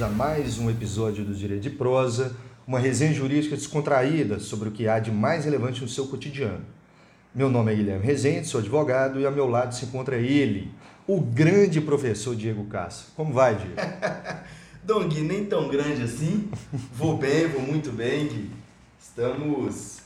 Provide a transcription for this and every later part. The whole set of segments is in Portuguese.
bem-vindos a mais um episódio do Direito de Prosa, uma resenha jurídica descontraída sobre o que há de mais relevante no seu cotidiano. Meu nome é Guilherme Rezende, sou advogado e ao meu lado se encontra ele, o grande professor Diego Castro. Como vai, Diego? Dom Gui, nem tão grande assim. Vou bem, vou muito bem, Gui. Estamos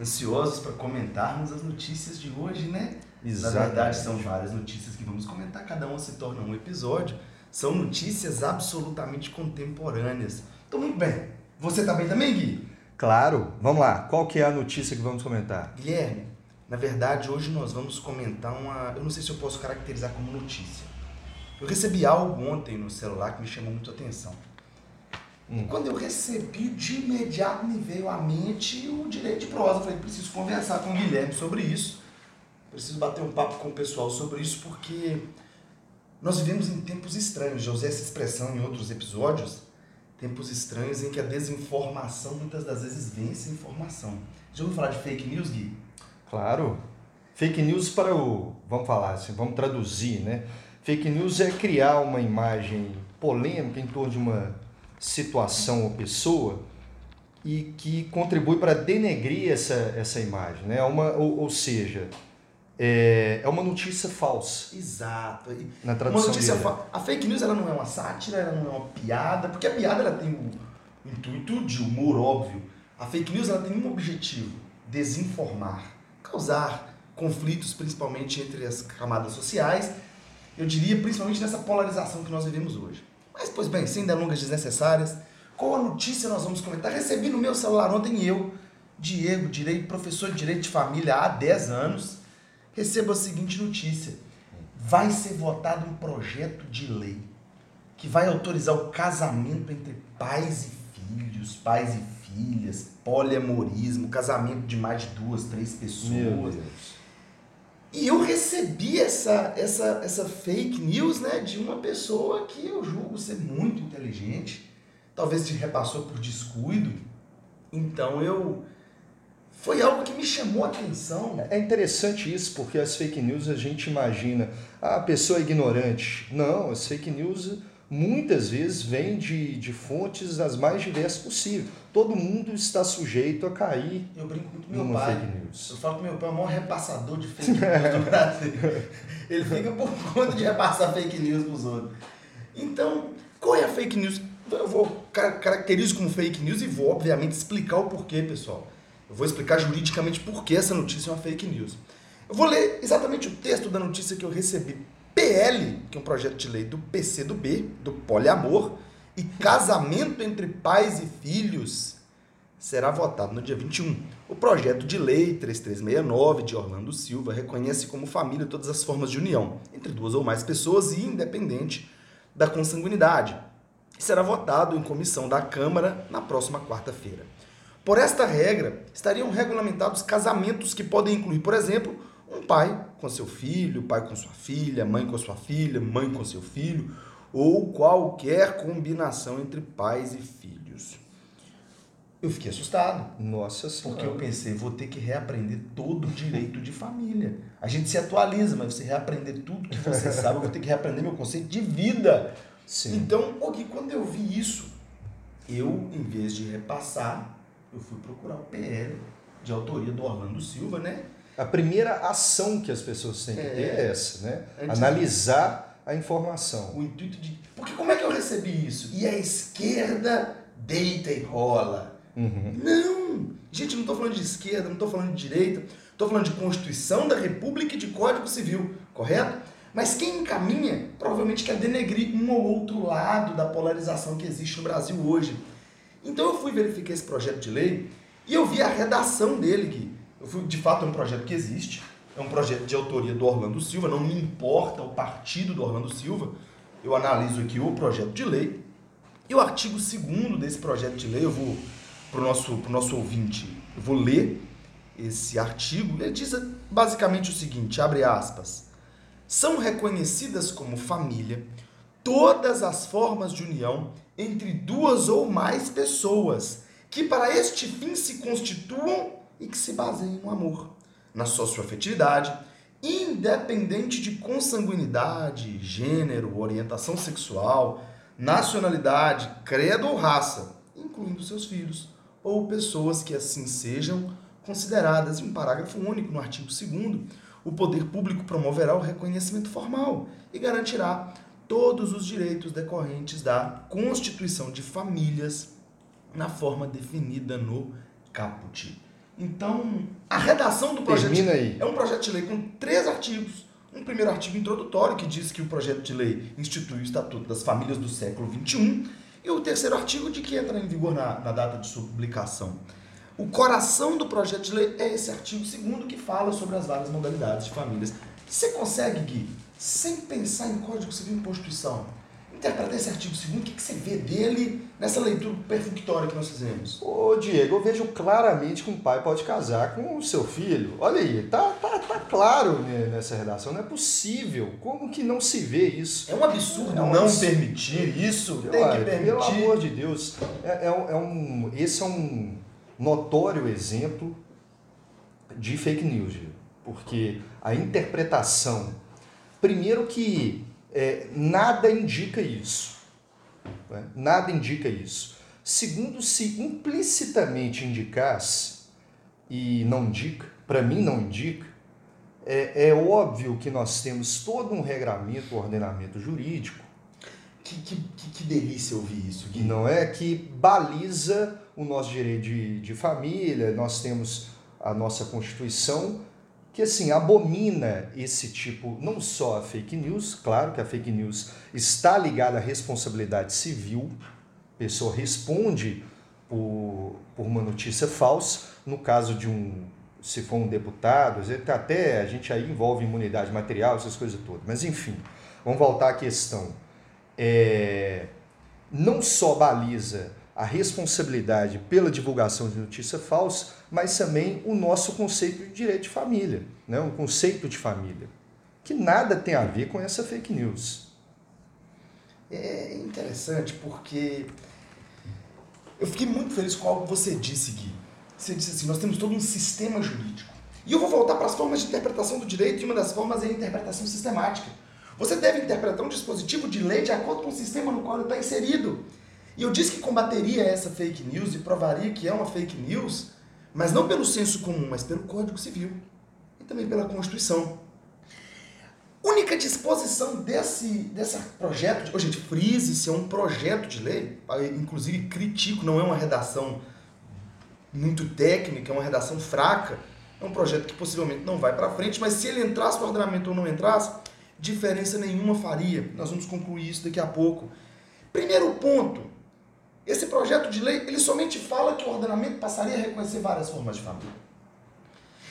ansiosos para comentarmos as notícias de hoje, né? Exatamente. Na verdade, são várias notícias que vamos comentar, cada uma se torna um episódio. São notícias absolutamente contemporâneas. Estou muito bem. Você está bem também, Gui? Claro. Vamos lá. Qual que é a notícia que vamos comentar? Guilherme, na verdade, hoje nós vamos comentar uma. Eu não sei se eu posso caracterizar como notícia. Eu recebi algo ontem no celular que me chamou muito a atenção. Hum. E quando eu recebi, de imediato me veio à mente o direito de prosa. Eu falei, preciso conversar com o Guilherme sobre isso. Preciso bater um papo com o pessoal sobre isso, porque nós vivemos em tempos estranhos. Já usei essa expressão em outros episódios. Tempos estranhos em que a desinformação muitas das vezes vence a informação. Já ouviu falar de fake news, Gui? Claro. Fake news para o. Vamos falar assim, vamos traduzir, né? Fake news é criar uma imagem polêmica em torno de uma situação ou pessoa e que contribui para denegrir essa, essa imagem, né? Uma, ou, ou seja, é, é uma notícia falsa Exato. Na Uma tradução notícia direta. fa- A fake news ela não é uma sátira, ela não é uma piada, porque a piada ela tem o intuito de humor óbvio. A fake news ela tem um objetivo: desinformar, causar conflitos, principalmente entre as camadas sociais. Eu diria principalmente nessa polarização que nós vivemos hoje. Mas, pois bem, sem delongas desnecessárias, qual a notícia nós vamos comentar? Recebi no meu celular ontem eu, Diego, direito, professor de direito de família há 10 anos, recebo a seguinte notícia vai ser votado um projeto de lei que vai autorizar o casamento entre pais e filhos, pais e filhas, poliamorismo, casamento de mais de duas, três pessoas. E eu recebi essa, essa, essa fake news né, de uma pessoa que eu julgo ser muito inteligente, talvez se repassou por descuido. Então eu. Foi algo que me chamou a atenção. É interessante isso, porque as fake news a gente imagina, ah, a pessoa é ignorante. Não, as fake news muitas vezes vêm de, de fontes as mais diversas possíveis. Todo mundo está sujeito a cair Eu brinco muito com meu pai. fake news. Eu falo que meu pai é o maior repassador de fake news do Brasil. Ele fica por conta de repassar fake news pros outros. Então, qual é a fake news? Eu vou car- caracterizo como fake news e vou, obviamente, explicar o porquê, pessoal. Eu vou explicar juridicamente por que essa notícia é uma fake news. Eu vou ler exatamente o texto da notícia que eu recebi. PL, que é um projeto de lei do PCdoB, do poliamor, e casamento entre pais e filhos será votado no dia 21. O projeto de lei 3369 de Orlando Silva reconhece como família todas as formas de união entre duas ou mais pessoas e independente da consanguinidade. Será votado em comissão da Câmara na próxima quarta-feira. Por esta regra, estariam regulamentados casamentos que podem incluir, por exemplo, um pai com seu filho, pai com sua filha, mãe com sua filha, mãe com seu filho, ou qualquer combinação entre pais e filhos. Eu fiquei assustado. Nossa Porque Senhora. eu pensei, vou ter que reaprender todo o direito de família. A gente se atualiza, mas você reaprender tudo que você sabe, eu vou ter que reaprender meu conceito de vida. Sim. Então, Gui, quando eu vi isso, eu, em vez de repassar, eu fui procurar o PL de autoria do Orlando Silva, né? A primeira ação que as pessoas têm que É. ter é essa, né? Analisar a informação. O intuito de. Porque como é que eu recebi isso? E a esquerda deita e rola. Uhum. Não! Gente, não estou falando de esquerda, não estou falando de direita, estou falando de Constituição da República e de Código Civil, correto? Mas quem encaminha provavelmente quer denegrir um ou outro lado da polarização que existe no Brasil hoje. Então eu fui verificar esse projeto de lei e eu vi a redação dele, que fui, de fato é um projeto que existe, é um projeto de autoria do Orlando Silva, não me importa o partido do Orlando Silva, eu analiso aqui o projeto de lei e o artigo 2 desse projeto de lei, eu vou para o nosso, pro nosso ouvinte, eu vou ler esse artigo, ele diz basicamente o seguinte, abre aspas, são reconhecidas como família todas as formas de união entre duas ou mais pessoas que para este fim se constituam e que se baseiam no amor, na socioafetividade, independente de consanguinidade, gênero, orientação sexual, nacionalidade, credo ou raça, incluindo seus filhos, ou pessoas que assim sejam consideradas em um parágrafo único no artigo 2 o poder público promoverá o reconhecimento formal e garantirá todos os direitos decorrentes da constituição de famílias na forma definida no caput. Então, a redação do projeto Termina aí. é um projeto de lei com três artigos. Um primeiro artigo introdutório que diz que o projeto de lei institui o Estatuto das Famílias do século XXI e o terceiro artigo de que entra em vigor na, na data de sua publicação. O coração do projeto de lei é esse artigo segundo que fala sobre as várias modalidades de famílias. Você consegue, Gui, sem pensar em Código Civil e Constituição, interpretar esse artigo segundo, o que, que você vê dele nessa leitura perfunctória que nós fizemos? Ô Diego, eu vejo claramente que um pai pode casar com o seu filho. Olha aí, tá, tá, tá claro né, nessa redação. Não é possível. Como que não se vê isso? É um absurdo É um não absurdo. permitir isso. Tem que acho, permitir. Pelo amor de Deus. É, é um, é um- esse é um notório exemplo de fake news, Diego. porque a interpretação, primeiro que é, nada indica isso. né? Nada indica isso. Segundo, se implicitamente indicasse, e não indica, para mim não indica, é, é óbvio que nós temos todo um regramento, um ordenamento jurídico, Que, que, que, delícia ouvir isso, Gui. não é que baliza o nosso direito de, de família, nós temos a nossa Constituição, que assim abomina esse tipo, não só a fake news, claro que a fake news está ligada à responsabilidade civil, a pessoa responde por, por uma notícia falsa, no caso de um, se for um deputado, até a gente aí envolve imunidade material, essas coisas todas, mas enfim, vamos voltar à questão. É, não só baliza a responsabilidade pela divulgação de notícia falsa, mas também o nosso conceito de direito de família, né? o conceito de família, que nada tem a ver com essa fake news. É interessante porque eu fiquei muito feliz com algo que você disse, Gui. Você disse assim, nós temos todo um sistema jurídico. E eu vou voltar para as formas de interpretação do direito, e uma das formas é a interpretação sistemática. Você deve interpretar um dispositivo de lei de acordo com o sistema no qual ele está inserido. E eu disse que combateria essa fake news e provaria que é uma fake news, mas não pelo senso comum, mas pelo Código Civil e também pela Constituição. Única disposição desse, desse projeto, de, oh, gente, frise se é um projeto de lei, inclusive critico, não é uma redação muito técnica, é uma redação fraca, é um projeto que possivelmente não vai para frente, mas se ele entrasse no ordenamento ou não entrasse, diferença nenhuma faria. Nós vamos concluir isso daqui a pouco. Primeiro ponto, esse projeto de lei, ele somente fala que o ordenamento passaria a reconhecer várias formas de família.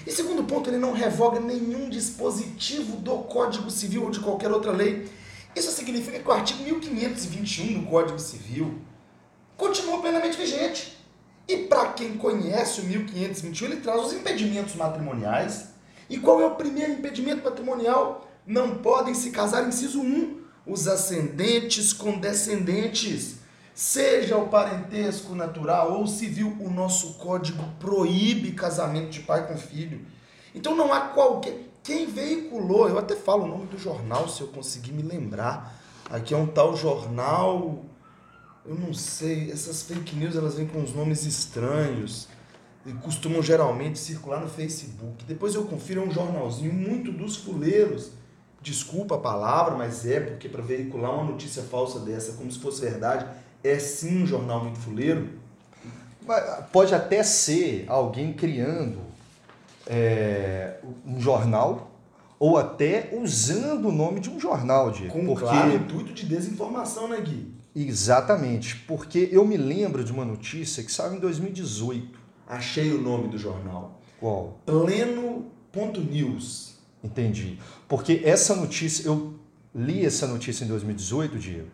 E segundo ponto, ele não revoga nenhum dispositivo do Código Civil ou de qualquer outra lei. Isso significa que o artigo 1521 do Código Civil continua plenamente vigente. E para quem conhece o 1521, ele traz os impedimentos matrimoniais. E qual é o primeiro impedimento matrimonial? Não podem se casar, inciso 1, os ascendentes com descendentes. Seja o parentesco natural ou civil, o nosso código proíbe casamento de pai com filho. Então não há qualquer. Quem veiculou, eu até falo o nome do jornal se eu conseguir me lembrar. Aqui é um tal jornal. Eu não sei, essas fake news elas vêm com uns nomes estranhos e costumam geralmente circular no Facebook. Depois eu confiro, é um jornalzinho muito dos fuleiros. Desculpa a palavra, mas é porque para veicular uma notícia falsa dessa como se fosse verdade, é sim um jornal muito fuleiro. Pode até ser alguém criando é, um jornal ou até usando o nome de um jornal, Diego. Com porque claro intuito de desinformação, né, Gui? Exatamente, porque eu me lembro de uma notícia que saiu em 2018. Achei o nome do jornal. Qual? Pleno.news. Entendi. Porque essa notícia, eu li essa notícia em 2018, Diego,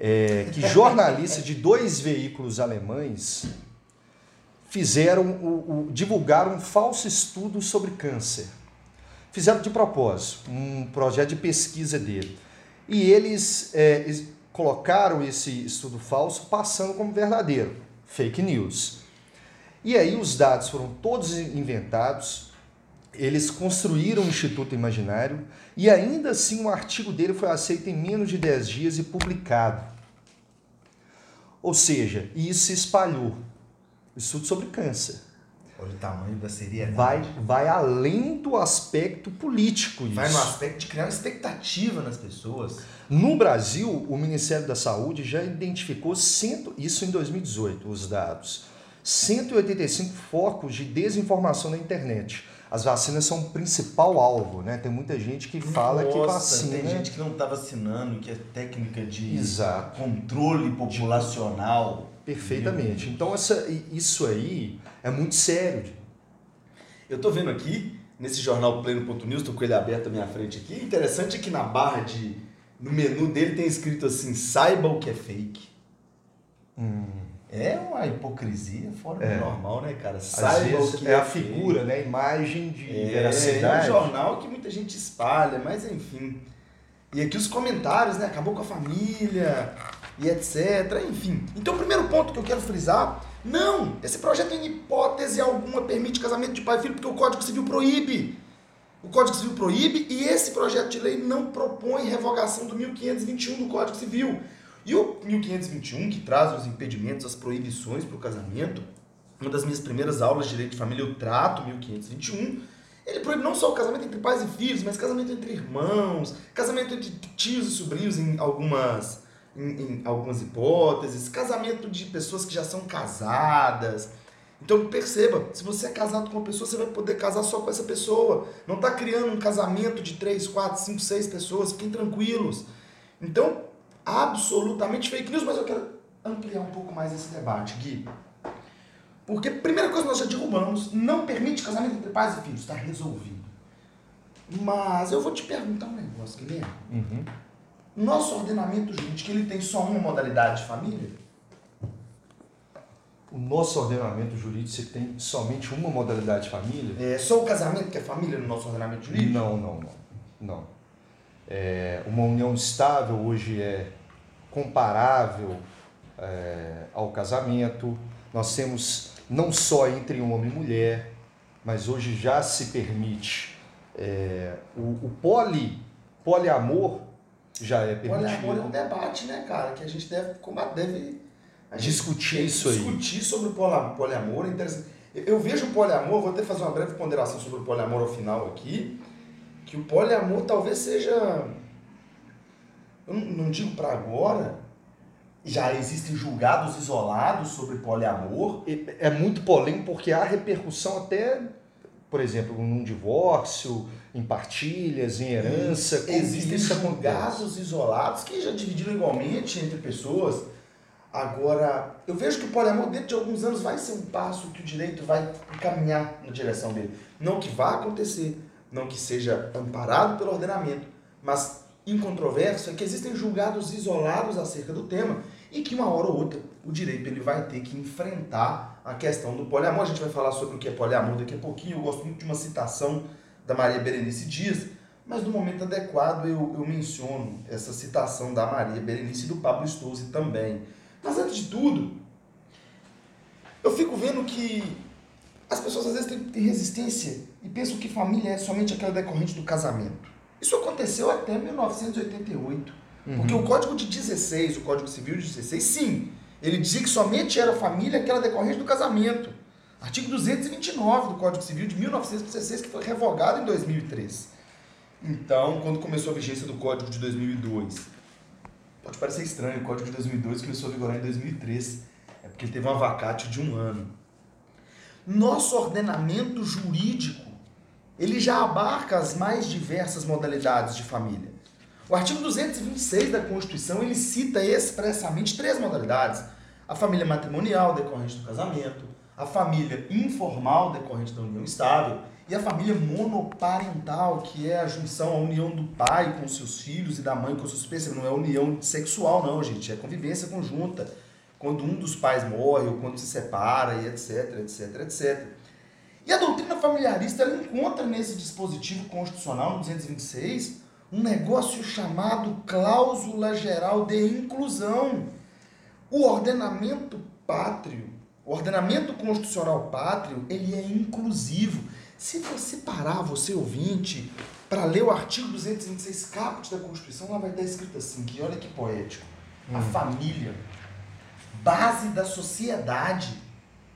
é, que jornalistas de dois veículos alemães fizeram o, o- divulgaram um falso estudo sobre câncer. Fizeram de propósito, um projeto de pesquisa dele. E eles é, colocaram esse estudo falso passando como verdadeiro, fake news. E aí os dados foram todos inventados, eles construíram um instituto imaginário e ainda assim um artigo dele foi aceito em menos de 10 dias e publicado. Ou seja, isso se espalhou. Estudo sobre câncer. Olha o tamanho da seriedade. Vai, vai além do aspecto político. Isso. Vai no aspecto de criar uma expectativa nas pessoas. No Brasil, o Ministério da Saúde já identificou, cento, isso em 2018, os dados, 185 focos de desinformação na internet. As vacinas são o principal alvo, né? Tem muita gente que fala Nossa, que vacina. Tem gente que não está vacinando, que é técnica de Exato. controle populacional. Perfeitamente. Então, essa, isso aí é muito sério. Eu tô vendo aqui, nesse jornal Pleno.news, tô com ele aberto à minha frente aqui. Interessante é que na barra de. No menu dele tem escrito assim: saiba o que é fake. Hum. É uma hipocrisia fora É. do normal, né, cara? Saiba o que é a fake. figura, né? A imagem de É, é um veracidade. jornal que muita gente espalha, mas enfim. E aqui os comentários, né? Acabou com a família e etc. Enfim. Então, o primeiro ponto que eu quero frisar: não, esse projeto em hipótese alguma permite casamento de pai e filho porque o Código Civil proíbe. O Código Civil proíbe e esse projeto de lei não propõe revogação do 1521 do Código Civil. E o 1521, que traz os impedimentos, as proibições para o casamento, uma das minhas primeiras aulas de direito de família eu trato 1521. Ele proíbe não só o casamento entre pais e filhos, mas casamento entre irmãos, casamento entre tios e sobrinhos em algumas, em, em algumas hipóteses, casamento de pessoas que já são casadas. Então perceba, se você é casado com uma pessoa, você vai poder casar só com essa pessoa. Não está criando um casamento de 3, 4, 5, 6 pessoas, fiquem tranquilos. Então, absolutamente fake news, mas eu quero ampliar um pouco mais esse debate, Gui. Porque, primeira coisa, nós já derrubamos, não permite casamento entre pais e filhos, está resolvido. Mas eu vou te perguntar um negócio, Guilherme. Uhum. Nosso ordenamento jurídico, ele tem só uma modalidade de família? O nosso ordenamento jurídico você tem somente uma modalidade de família? É só o casamento que é família no nosso ordenamento jurídico? Não, não, não. não. É, uma união estável hoje é comparável é, ao casamento. Nós temos não só entre homem e mulher, mas hoje já se permite é, o, o poli, poliamor já é permitido. Poliamor é um debate, né, cara? Que a gente deve combater, deve Discutir isso aí. Discutir sobre o poliamor é interessante. Eu vejo o poliamor, vou até fazer uma breve ponderação sobre o poliamor ao final aqui, que o poliamor talvez seja. Eu não, digo para agora, já existem julgados isolados sobre poliamor. É muito polêmico porque há repercussão até, por exemplo, num divórcio, em partilhas, em herança. como Existem julgados isolados que já dividiram igualmente entre pessoas. Agora, eu vejo que o poliamor dentro de alguns anos vai ser um passo que o direito vai caminhar na direção dele. Não que vá acontecer, não que seja amparado pelo ordenamento, mas incontroverso é que existem julgados isolados acerca do tema e que uma hora ou outra o direito ele vai ter que enfrentar a questão do poliamor. A gente vai falar sobre o que é poliamor daqui a pouquinho. Eu gosto muito de uma citação da Maria Berenice Dias, mas no momento adequado eu, eu menciono essa citação da Maria Berenice e do Pablo Stouze também. Mas antes de tudo, eu fico vendo que as pessoas às vezes têm, têm resistência e pensam que família é somente aquela decorrente do casamento. Isso aconteceu até 1988. Porque o Código de 16, o Código Civil de 16, sim, ele dizia que somente era família aquela decorrente do casamento. Artigo 229 do Código Civil de 1916, que foi revogado em 2003. Então, quando começou a vigência do Código de 2002, pode parecer estranho, o Código de 2002 começou a vigorar em 2003, é porque teve uma vacatio de um ano. Nosso ordenamento jurídico, ele já abarca as mais diversas modalidades de família. O artigo 226 da Constituição, ele cita expressamente três modalidades. A família matrimonial, decorrente do casamento, a família informal, decorrente da união estável, e a família monoparental, que é a junção, a união do pai com seus filhos e da mãe com seus filhos. Não é união sexual, não, gente, é convivência conjunta. Quando um dos pais morre ou quando se separa e etc, etc, etc. E a doutrina familiarista ela encontra nesse dispositivo constitucional, no 226, um negócio chamado cláusula geral de inclusão. O ordenamento pátrio, o ordenamento constitucional pátrio, ele é inclusivo. Se você parar, você ouvinte, para ler o artigo 226 caput da Constituição, lá vai estar escrito assim, que olha que poético. A família base da sociedade,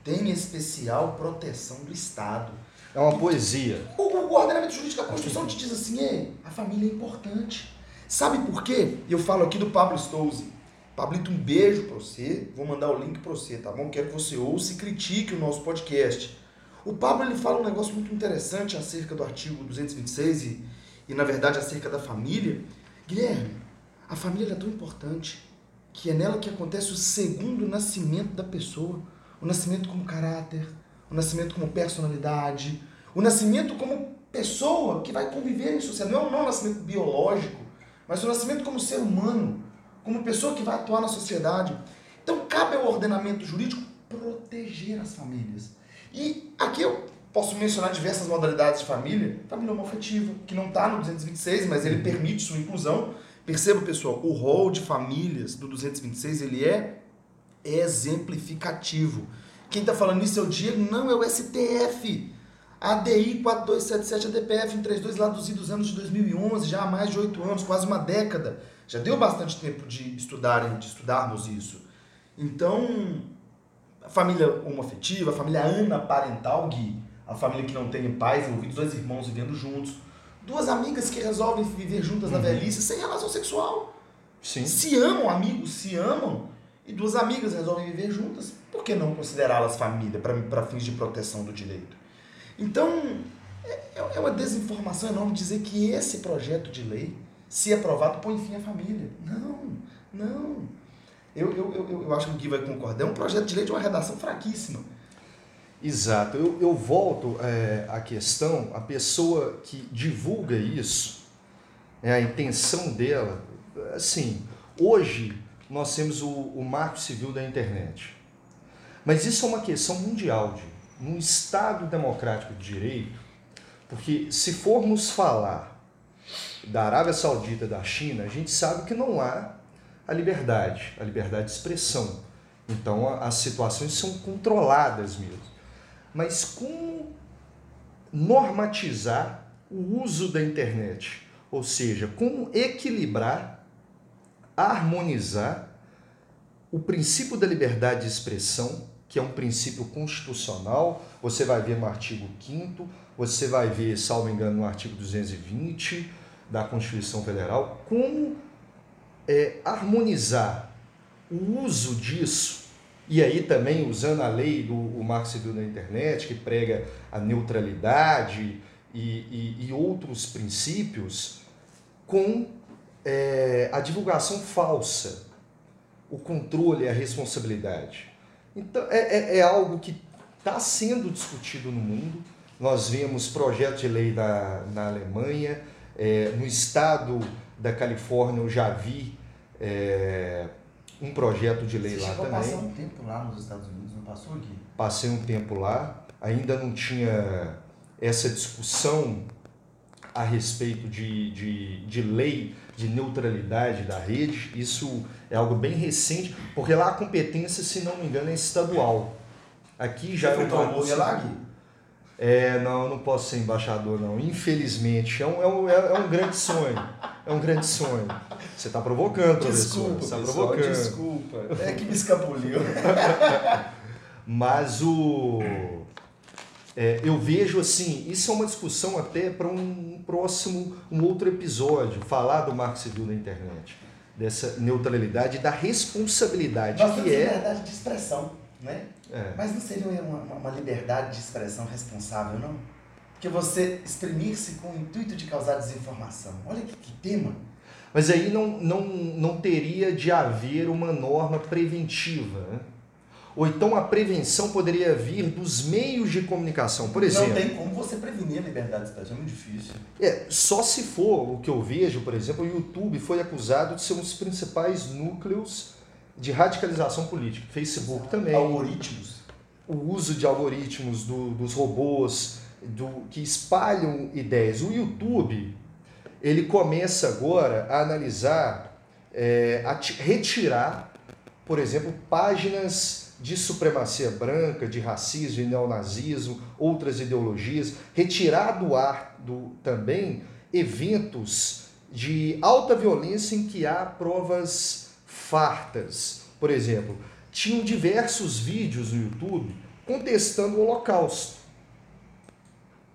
tem especial proteção do Estado. É uma poesia. O, o ordenamento jurídico, a Constituição te diz assim, Ei, a família é importante. Sabe por quê? Eu falo aqui do Pablo Stouze. Pablito, um beijo pra você. Vou mandar o link pra você, tá bom? Quero que você ouça e critique o nosso podcast. O Pablo ele fala um negócio muito interessante acerca do artigo 226 e, e na verdade, acerca da família. Guilherme, a família é tão importante que é nela que acontece o segundo nascimento da pessoa. O nascimento como caráter, o nascimento como personalidade, o nascimento como pessoa que vai conviver em sociedade. Não, não é um nascimento biológico, mas o nascimento como ser humano, como pessoa que vai atuar na sociedade. Então, cabe ao ordenamento jurídico proteger as famílias. E aqui eu posso mencionar diversas modalidades de família. Família homoafetiva, que não está no 226, mas ele permite sua inclusão. Perceba, pessoal, o rol de famílias do 226 ele é exemplificativo. Quem está falando isso é o Diego, não é o STF. ADI 4277 ADPF em 32 lá dos anos de 2011, já há mais de oito anos, quase uma década. Já deu bastante tempo de estudarem, de estudarmos isso. Então, a família homoafetiva, a família anaparental, Gui, a família que não tem pais envolvidos, dois irmãos vivendo juntos, duas amigas que resolvem viver juntas na uhum. velhice sem relação sexual. Sim. Se amam, amigos se amam, e duas amigas resolvem viver juntas, por que não considerá-las família para fins de proteção do direito? Então, é, é uma desinformação enorme dizer que esse projeto de lei, se aprovado, põe fim à família. Não, não. Eu, eu, eu, eu acho que o Gui vai concordar. É um projeto de lei de uma redação fraquíssima. Exato. Eu, eu volto é, à questão, a pessoa que divulga isso, é, a intenção dela, assim, hoje nós temos o, o marco civil da internet. Mas isso é uma questão mundial, de num Estado democrático de direito, porque se formos falar da Arábia Saudita, da China, a gente sabe que não há a liberdade, a liberdade de expressão. Então as situações são controladas mesmo. Mas como normatizar o uso da internet? Ou seja, como equilibrar, harmonizar o princípio da liberdade de expressão, que é um princípio constitucional, você vai ver no artigo 5 você vai ver, salvo engano, no artigo 220 da Constituição Federal, como é, harmonizar o uso disso, e aí também usando a lei do Marco Civil da Internet, que prega a neutralidade e, e, e outros princípios, com é, a divulgação falsa, o controle a responsabilidade. Então, é, é, é algo que está sendo discutido no mundo. Nós vemos projetos de lei na, na Alemanha, é, no estado da Califórnia eu já vi é, um projeto de lei Você lá também. Você passou um tempo lá nos Estados Unidos, não passou aqui? Passei um tempo lá, ainda não tinha essa discussão a respeito de, de, de lei de neutralidade da rede. Isso é algo bem recente, porque lá a competência, se não me engano, é estadual. Aqui já Você é um lá, Gui? É, não, não posso ser embaixador, não. Infelizmente. É um, é um, é um grande sonho. É um grande sonho. Você está provocando, professor. Desculpa, Você está provocando. Desculpa. É que me escapuliu. Mas o. É, eu vejo assim, isso é uma discussão até para um próximo, um outro episódio, falar do marco civil da internet, dessa neutralidade e da responsabilidade Nós que é. liberdade de expressão, né? É. Mas não seria uma, uma liberdade de expressão responsável, não? Porque você exprimir-se com o intuito de causar desinformação. Olha que, que tema. Mas aí não, não, não teria de haver uma norma preventiva, né? Ou então a prevenção poderia vir dos meios de comunicação, por exemplo. Não tem como você prevenir a liberdade de expressão, é muito difícil. É, só se for o que eu vejo, por exemplo, o YouTube foi acusado de ser um dos principais núcleos de radicalização política. Facebook também. Algoritmos. O uso de algoritmos do, dos robôs do, que espalham ideias. O YouTube, ele começa agora a analisar, é, a retirar, por exemplo, páginas de supremacia branca, de racismo, de neonazismo, outras ideologias, retirar do ar do, também eventos de alta violência em que há provas fartas. Por exemplo, tinham diversos vídeos no YouTube contestando o Holocausto,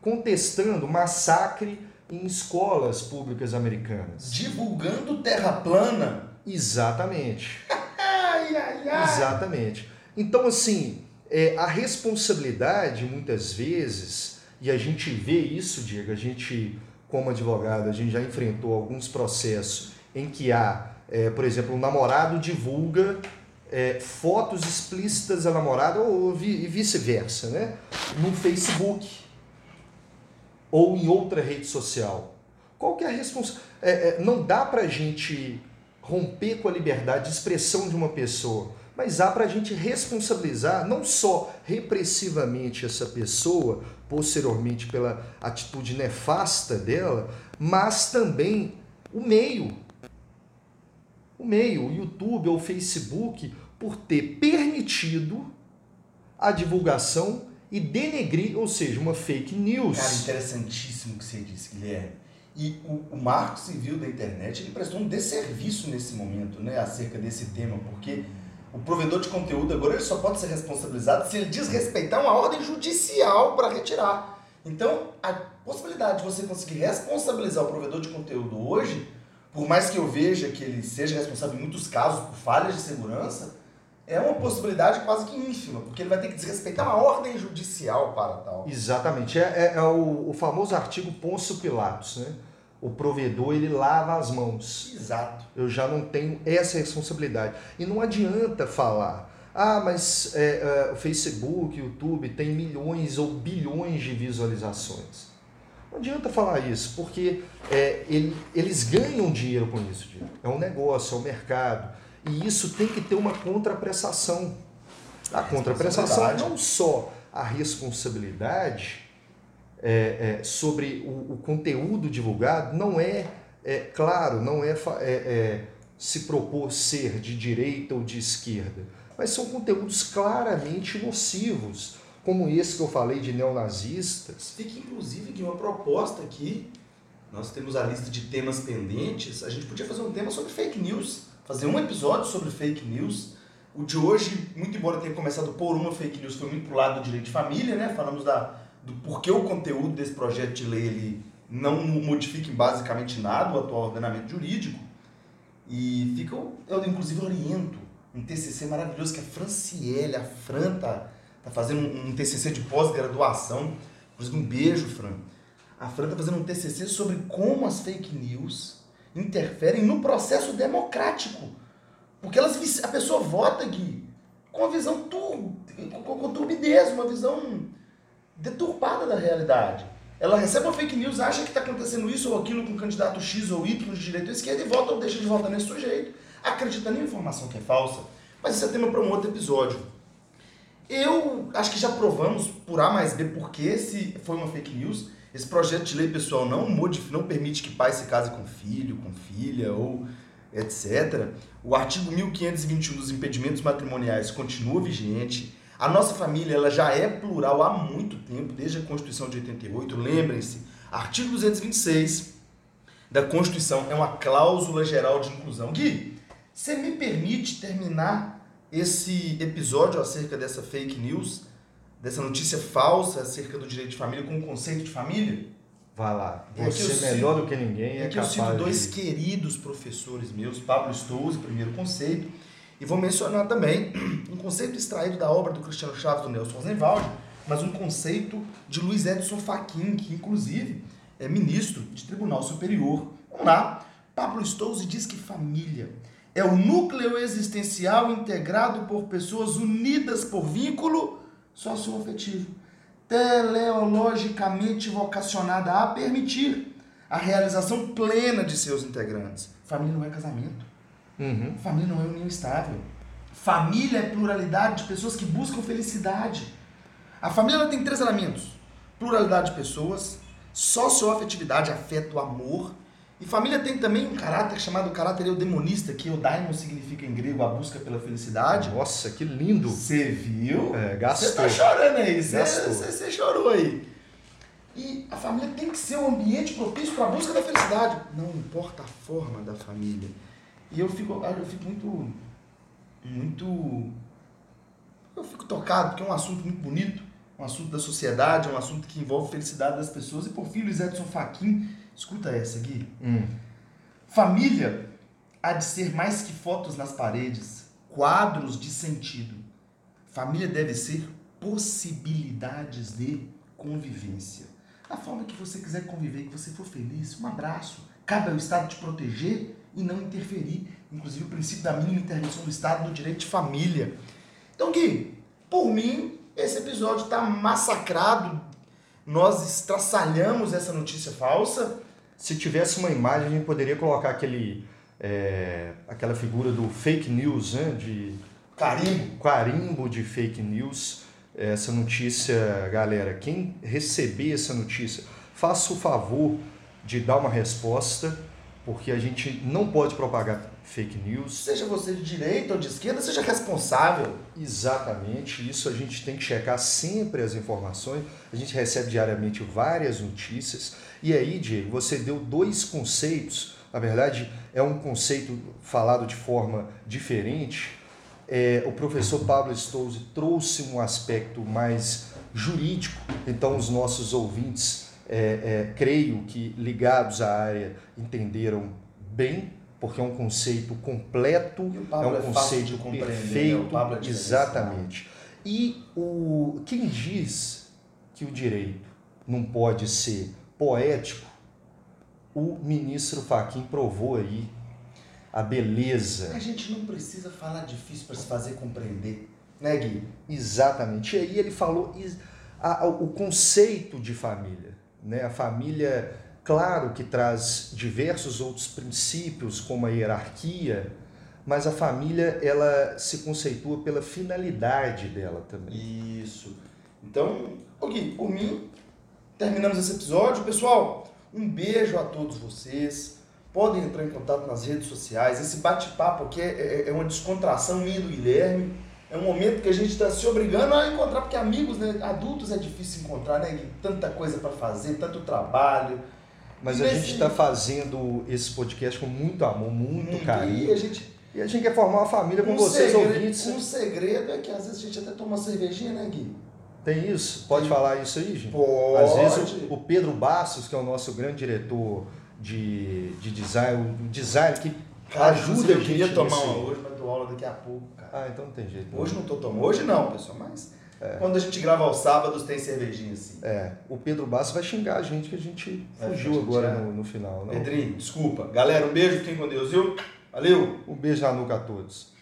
contestando o massacre em escolas públicas americanas. Divulgando terra plana. Exatamente. ai, ai, ai. Exatamente. Então, assim, é, a responsabilidade, muitas vezes, e a gente vê isso, Diego, a gente, como advogado, a gente já enfrentou alguns processos em que há, é, por exemplo, um namorado divulga é, fotos explícitas da namorada ou vi, vice-versa, né? No Facebook ou em outra rede social. Qual que é a responsabilidade? É, é, não dá para a gente romper com a liberdade de expressão de uma pessoa, mas há para a gente responsabilizar não só repressivamente essa pessoa, posteriormente pela atitude nefasta dela, mas também o meio. O meio, o YouTube ou o Facebook, por ter permitido a divulgação e denegrir, ou seja, uma fake news. Cara, interessantíssimo o que você disse, Guilherme. E o, o Marco Civil da Internet ele prestou um desserviço nesse momento, né, acerca desse tema, porque o provedor de conteúdo agora ele só pode ser responsabilizado se ele desrespeitar uma ordem judicial para retirar. Então, a possibilidade de você conseguir responsabilizar o provedor de conteúdo hoje, por mais que eu veja que ele seja responsável em muitos casos por falhas de segurança, é uma possibilidade quase que ínfima, porque ele vai ter que desrespeitar uma ordem judicial para tal. Exatamente. É, é, é o, o, famoso artigo Pôncio Pilatos, né? O provedor, ele lava as mãos. Exato. Eu já não tenho essa responsabilidade. E não adianta falar, ah, mas é, é, o Facebook, o YouTube tem milhões ou bilhões de visualizações. Não adianta falar isso, porque é, ele, eles ganham dinheiro com isso. É um negócio, é um mercado. E isso tem que ter uma contraprestação. A contraprestação não só a responsabilidade é, é, sobre o, o, conteúdo divulgado, não é, é claro, não é, é, é se propor ser de direita ou de esquerda, mas são conteúdos claramente nocivos, como esse que eu falei de neonazistas. Fica inclusive de uma proposta aqui, nós temos a lista de temas pendentes, a gente podia fazer um tema sobre fake news fazer um episódio sobre fake news. O de hoje, muito embora tenha começado por uma fake news, foi muito pro lado do direito de família, né? Falamos da, do porquê o conteúdo desse projeto de lei ele não modifica em basicamente nada o atual ordenamento jurídico. E fica, eu inclusive oriento um TCC maravilhoso que a Franciele, a Fran tá, tá fazendo um, um TCC de pós-graduação. Inclusive um beijo, Fran. A Fran tá fazendo um TCC sobre como as fake news interferem no processo democrático. Porque elas, a pessoa vota, Gui, com uma visão tur, com, com turbidez, uma visão deturpada da realidade. Ela recebe uma fake news, acha que está acontecendo isso ou aquilo com o candidato X ou Y de direita ou esquerda e vota ou deixa de votar nesse sujeito, acreditando em informação que é falsa. Mas isso é tema para um outro episódio. Eu acho que já provamos por A mais B porque se foi uma fake news. Esse projeto de lei, pessoal, não, modifica, não permite que pai se case com filho, com filha ou etc. O artigo 1521 dos impedimentos matrimoniais continua vigente. A nossa família ela já é plural há muito tempo, desde a Constituição de 88. Lembrem-se, artigo 226 da Constituição é uma cláusula geral de inclusão. Gui, você me permite terminar esse episódio acerca dessa fake news dessa notícia falsa acerca do direito de família com o conceito de família? Vai lá. Você é melhor cito, do que ninguém é, é que capaz eu cito dois de... queridos professores meus, Pablo Stouze, primeiro conceito, e vou mencionar também um conceito extraído da obra do Cristiano Chaves do Nelson Rosenwald, mas um conceito de Luiz Edson Fachin, que inclusive é ministro de Tribunal Superior. Vamos lá. Pablo Stouze diz que família é o núcleo existencial integrado por pessoas unidas por vínculo socioafetivo, teleologicamente vocacionada a permitir a realização plena de seus integrantes. Família não é casamento. Uhum. Família não é união estável. Família é pluralidade de pessoas que buscam felicidade. A família tem três elementos: pluralidade de pessoas, socioafetividade, afeto, amor e família tem também um caráter chamado caráter eudemonista, que eudaimon significa em grego a busca pela felicidade. Nossa, que lindo! Você viu? É, gastou. Você tá chorando aí, você chorou aí. E a família tem que ser um ambiente propício para a busca da felicidade. Não importa a forma da família. E eu fico, eu fico muito, muito eu fico tocado, porque é um assunto muito bonito, um assunto da sociedade, é um assunto que envolve a felicidade das pessoas. E por fim, Luiz Edson Fachin, escuta essa aqui. Hum. Família há de ser mais que fotos nas paredes, quadros de sentido. Família deve ser possibilidades de convivência. Da forma que você quiser conviver, que você for feliz, um abraço. Cabe ao Estado te proteger e não interferir. Inclusive o princípio da mínima intervenção do Estado no direito de família. Então, Gui, por mim, esse episódio está massacrado. Nós estraçalhamos essa notícia falsa. Se tivesse uma imagem, a gente poderia colocar aquele, é, aquela figura do fake news, né? De Carimbo. carimbo de fake news. Essa notícia, galera, quem receber essa notícia, faça o favor de dar uma resposta, porque a gente não pode propagar fake news. Seja você de direita ou de esquerda, seja responsável. Exatamente, isso a gente tem que checar sempre as informações. A gente recebe diariamente várias notícias. E aí, Diego, você deu dois conceitos. Na verdade, é um conceito falado de forma diferente. É, o professor Pablo Stolze trouxe um aspecto mais jurídico, então os nossos ouvintes, é, é, creio que ligados à área, entenderam bem porque é um conceito completo, é um é conceito né? perfeito, é diferenciado. exatamente. E o quem diz que o direito não pode ser poético, o ministro Fachin provou aí a beleza. A gente não precisa falar difícil para se fazer compreender, né, Gui? Exatamente. E aí ele falou a- a- o conceito de família. Né? A família, claro que traz diversos outros princípios, como a hierarquia, mas a família ela se conceitua pela finalidade dela também. Isso. Então, Gui, por mim, terminamos esse episódio. Pessoal, um beijo a todos vocês. Podem entrar em contato nas redes sociais. Esse bate-papo aqui é, é- é uma descontração minha do Guilherme. É um momento que a gente está se obrigando a encontrar, porque amigos, né, adultos é difícil encontrar, né? Tanta coisa para fazer, tanto trabalho. Mas E a nesse- gente está fazendo esse podcast com muito amor, muito Muito, carinho. E a gente E a gente quer formar uma família com um vocês, segredo, ouvintes. Um segredo é que às vezes a gente até toma uma cervejinha, né, Gui? Tem isso? Pode Tem. falar isso aí, gente? Pode. Às vezes o, o Pedro Bastos, que é o nosso grande diretor de, de design, o design que Cara, ajuda a eu gente. queria tomar uma hoje, mas dou aula daqui a pouco. Ah, então não tem jeito. Hoje não tô tomando. Hoje não, pessoal, mas quando a gente grava aos sábados tem cervejinha assim. É, o Pedro Bastos vai xingar a gente que a gente fugiu ficar agora chateado. no, no final. Não. Pedrinho, desculpa. Galera, um beijo, fiquem com Deus, viu? Valeu! Um beijo na nuca a todos.